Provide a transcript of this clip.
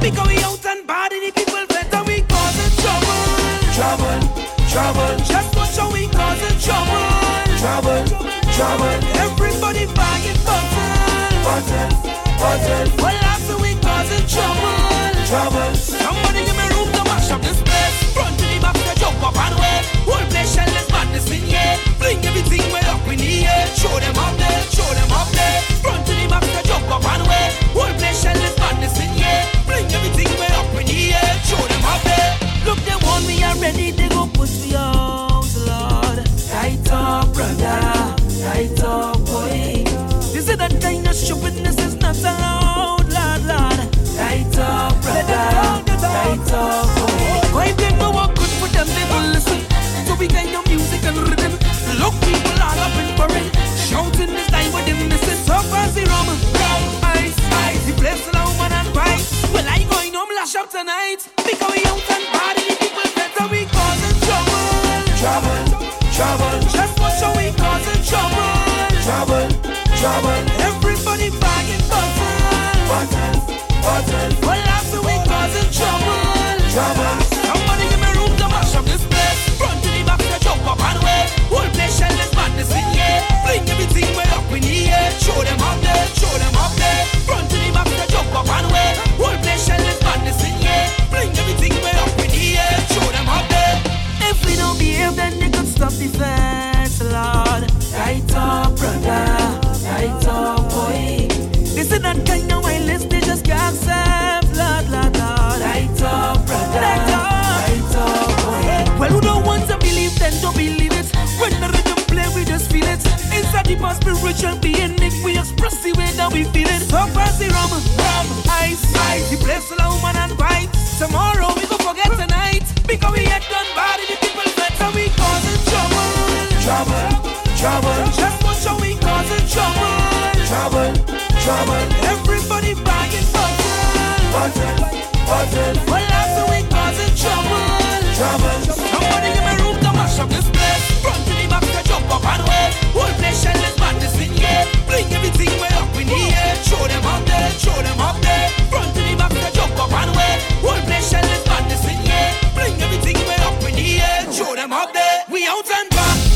Because we out and the people. We causing trouble. Trouble, trouble. Just watch how we causing trouble. Trouble, trouble. Everybody buying Well, after we causing trouble. Trouble. Look, people all up in parade, shouting this time with them missing. So fast the rum, ice, ice. The place is loud and quiet. Well, I going home lash up tonight because we out and party. The people better we causing trouble. Trouble, trouble, Just watch how we causing trouble. trouble, trouble. Everybody buying bottles. Bottles, bottles. Well, after we causing. Trouble. This kind of wireless, they just can't accept, Lord, Lord, Lord. Right up, brother. Right up. Boy. Oh, well, who don't want to believe, then don't believe it. When the rhythm play, we just feel it. Inside the past spiritual being, we express the way that we feel it. So pass the rum, rum, ice, ice. The place is loud man and. Tomorrow we go forget tonight. Because we had done bad in the better, we causing trouble. Trouble, trouble, Causing trouble. Somebody give me room to mash up this. Front to the back jump up and wave. Whole. Bring everything in the air. Show them up there, show them up there. Front to the back jump up and wave. Whole. Bring everything in the air. Show them up there. We out and back.